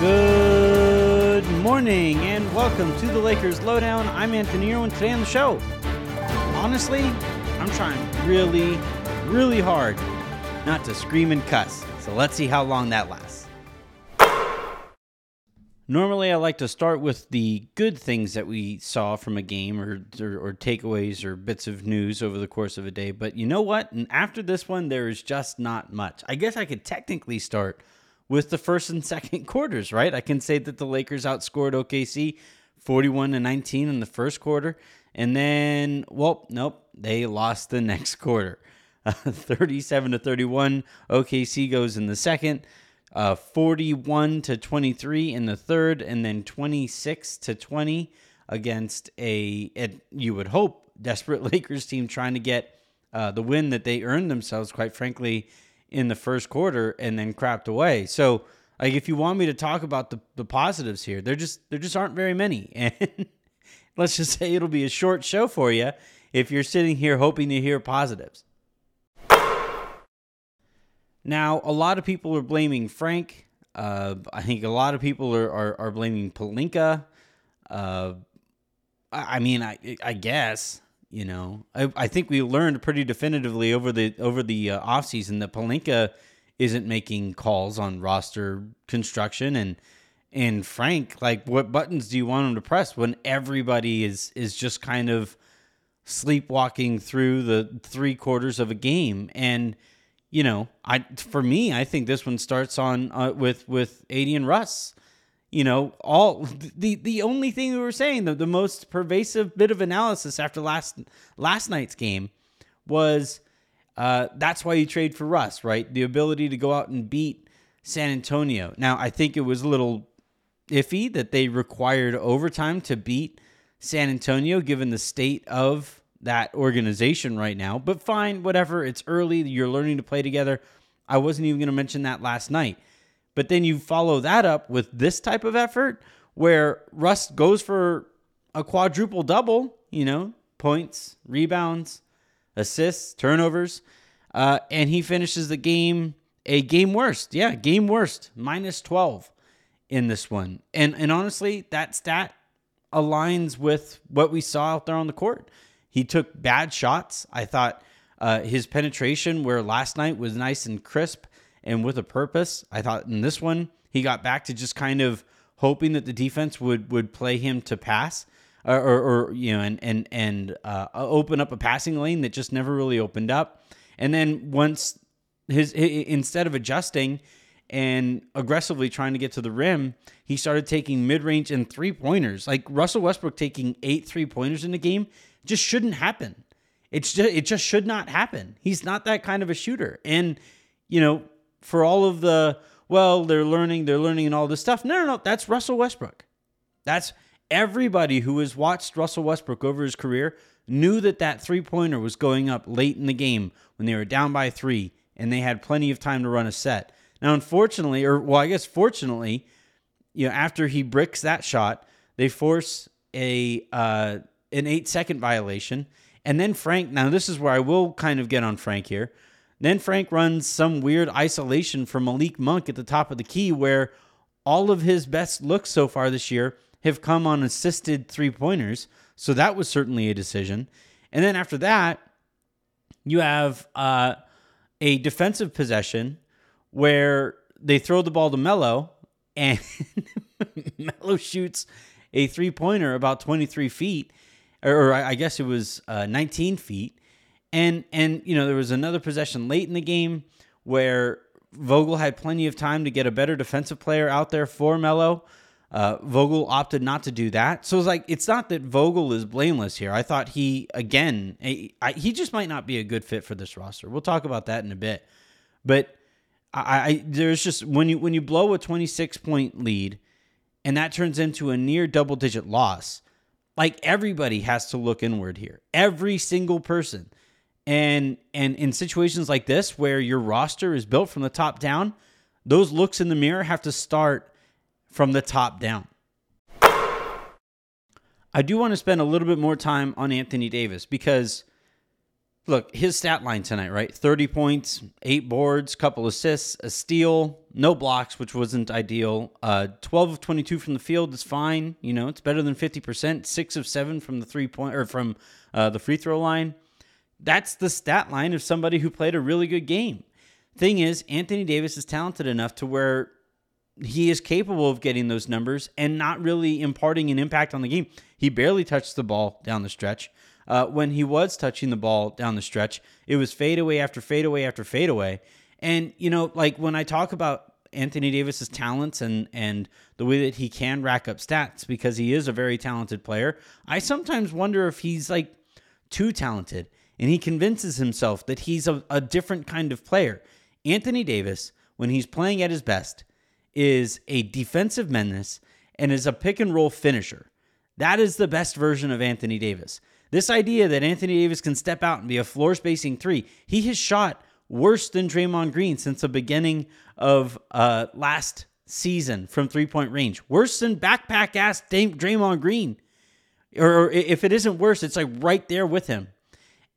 Good morning and welcome to the Lakers Lowdown. I'm Anthony Irwin. Today on the show, honestly, I'm trying really, really hard not to scream and cuss. So let's see how long that lasts. Normally, I like to start with the good things that we saw from a game or, or, or takeaways or bits of news over the course of a day. But you know what? And after this one, there is just not much. I guess I could technically start with the first and second quarters, right? I can say that the Lakers outscored OKC 41 to 19 in the first quarter. And then, well, nope, they lost the next quarter. Uh, 37 to 31, OKC goes in the second. Uh, 41 to 23 in the third, and then 26 to 20 against a, it, you would hope, desperate Lakers team trying to get uh, the win that they earned themselves, quite frankly, in the first quarter and then crapped away. So, like, if you want me to talk about the, the positives here, there just there just aren't very many. And let's just say it'll be a short show for you if you're sitting here hoping to hear positives. Now, a lot of people are blaming Frank. Uh, I think a lot of people are, are, are blaming Pelinka. Uh, I mean, I I guess you know, I, I think we learned pretty definitively over the over the uh, offseason that Pelinka isn't making calls on roster construction and and Frank, like what buttons do you want him to press when everybody is is just kind of sleepwalking through the three quarters of a game? And you know, I for me, I think this one starts on uh, with with AD and Russ you know, all the the only thing we were saying, the, the most pervasive bit of analysis after last last night's game was uh, that's why you trade for Russ, right? The ability to go out and beat San Antonio. Now, I think it was a little iffy that they required overtime to beat San Antonio, given the state of that organization right now. But fine, whatever. It's early. You're learning to play together. I wasn't even going to mention that last night. But then you follow that up with this type of effort where Russ goes for a quadruple double, you know, points, rebounds, assists, turnovers, uh, and he finishes the game a game worst. Yeah, game worst, minus 12 in this one. And and honestly, that stat aligns with what we saw out there on the court. He took bad shots. I thought uh, his penetration, where last night was nice and crisp, and with a purpose. I thought in this one he got back to just kind of hoping that the defense would would play him to pass or, or, or you know and and and uh, open up a passing lane that just never really opened up. And then once his, his instead of adjusting and aggressively trying to get to the rim, he started taking mid range and three pointers. Like Russell Westbrook taking eight three pointers in the game just shouldn't happen. It's just it just should not happen. He's not that kind of a shooter. And you know, for all of the well, they're learning, they're learning, and all this stuff. No, no, no. That's Russell Westbrook. That's everybody who has watched Russell Westbrook over his career knew that that three pointer was going up late in the game when they were down by three and they had plenty of time to run a set. Now, unfortunately, or well, I guess fortunately, you know, after he bricks that shot, they force a uh, an eight second violation, and then Frank. Now, this is where I will kind of get on Frank here. Then Frank runs some weird isolation for Malik Monk at the top of the key where all of his best looks so far this year have come on assisted three pointers. So that was certainly a decision. And then after that, you have uh, a defensive possession where they throw the ball to Melo, and Melo shoots a three pointer about 23 feet, or I guess it was uh, 19 feet. And and you know there was another possession late in the game where Vogel had plenty of time to get a better defensive player out there for Melo. Uh, Vogel opted not to do that, so it's like it's not that Vogel is blameless here. I thought he again he, I, he just might not be a good fit for this roster. We'll talk about that in a bit, but I, I there's just when you when you blow a 26 point lead and that turns into a near double digit loss, like everybody has to look inward here. Every single person. And and in situations like this where your roster is built from the top down, those looks in the mirror have to start from the top down. I do want to spend a little bit more time on Anthony Davis because look, his stat line tonight, right? 30 points, eight boards, couple assists, a steal, no blocks, which wasn't ideal. Uh, 12 of 22 from the field is fine. You know, it's better than 50%. Six of seven from the three point or from uh, the free throw line. That's the stat line of somebody who played a really good game. Thing is, Anthony Davis is talented enough to where he is capable of getting those numbers and not really imparting an impact on the game. He barely touched the ball down the stretch. Uh, when he was touching the ball down the stretch, it was fadeaway after fadeaway after fadeaway. And you know, like when I talk about Anthony Davis's talents and and the way that he can rack up stats because he is a very talented player, I sometimes wonder if he's like too talented and he convinces himself that he's a, a different kind of player. Anthony Davis, when he's playing at his best, is a defensive menace and is a pick and roll finisher. That is the best version of Anthony Davis. This idea that Anthony Davis can step out and be a floor spacing three, he has shot worse than Draymond Green since the beginning of uh, last season from three point range. Worse than backpack ass Draymond Green. Or if it isn't worse, it's like right there with him.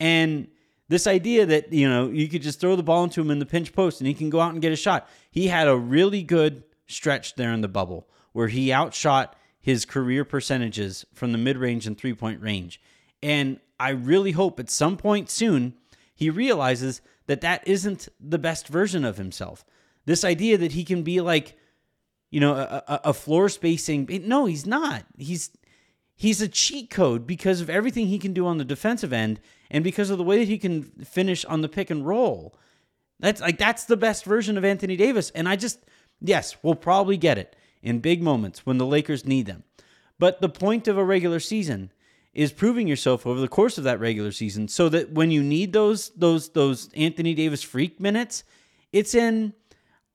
And this idea that, you know, you could just throw the ball into him in the pinch post and he can go out and get a shot. He had a really good stretch there in the bubble where he outshot his career percentages from the mid range and three point range. And I really hope at some point soon he realizes that that isn't the best version of himself. This idea that he can be like, you know, a, a, floor spacing. No, he's not. He's he's a cheat code because of everything he can do on the defensive end and because of the way that he can finish on the pick and roll. That's like that's the best version of Anthony Davis. And I just yes, we'll probably get it in big moments when the Lakers need them. But the point of a regular season is proving yourself over the course of that regular season so that when you need those those those Anthony Davis freak minutes, it's in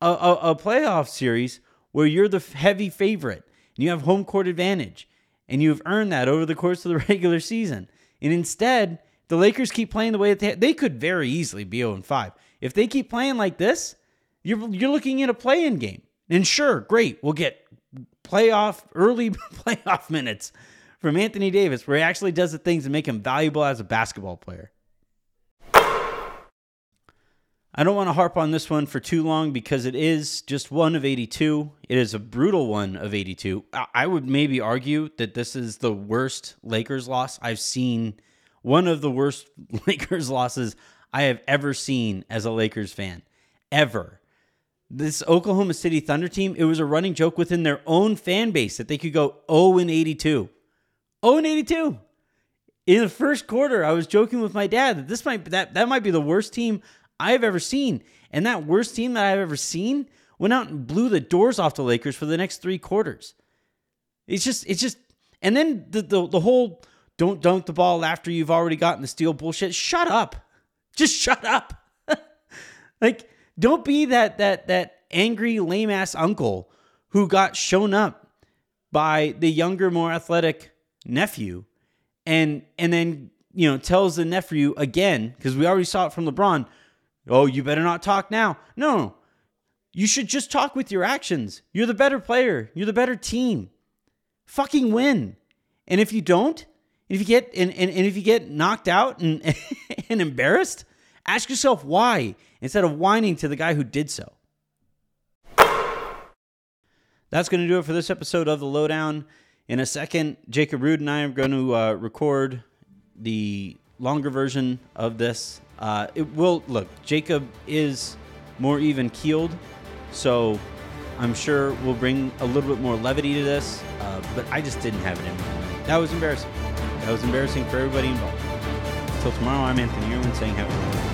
a, a, a playoff series where you're the heavy favorite and you have home court advantage and you've earned that over the course of the regular season. And instead, the Lakers keep playing the way that they, they could very easily be 0 5. If they keep playing like this, you're you're looking at a play-in game. And sure, great, we'll get playoff early playoff minutes from Anthony Davis, where he actually does the things that make him valuable as a basketball player. I don't want to harp on this one for too long because it is just one of 82. It is a brutal one of 82. I would maybe argue that this is the worst Lakers loss I've seen, one of the worst Lakers losses I have ever seen as a Lakers fan. Ever. This Oklahoma City Thunder team, it was a running joke within their own fan base that they could go 0 and 82. 0 and 82. In the first quarter, I was joking with my dad that this might that that might be the worst team I've ever seen. And that worst team that I've ever seen went out and blew the doors off the Lakers for the next three quarters. It's just it's just and then the the, the whole don't dunk the ball after you've already gotten the steal bullshit. Shut up. Just shut up. like don't be that that that angry lame ass uncle who got shown up by the younger more athletic nephew and and then you know tells the nephew again because we already saw it from LeBron oh you better not talk now. No. You should just talk with your actions. You're the better player. You're the better team. Fucking win. And if you don't if you get and, and, and if you get knocked out and and embarrassed ask yourself why instead of whining to the guy who did so. That's going to do it for this episode of the lowdown. In a second, Jacob Rude and I are going to uh, record the longer version of this. Uh, it will look. Jacob is more even keeled, so I'm sure we'll bring a little bit more levity to this. Uh, but I just didn't have it in me. That was embarrassing. That was embarrassing for everybody involved. Until tomorrow, I'm Anthony Irwin saying have a good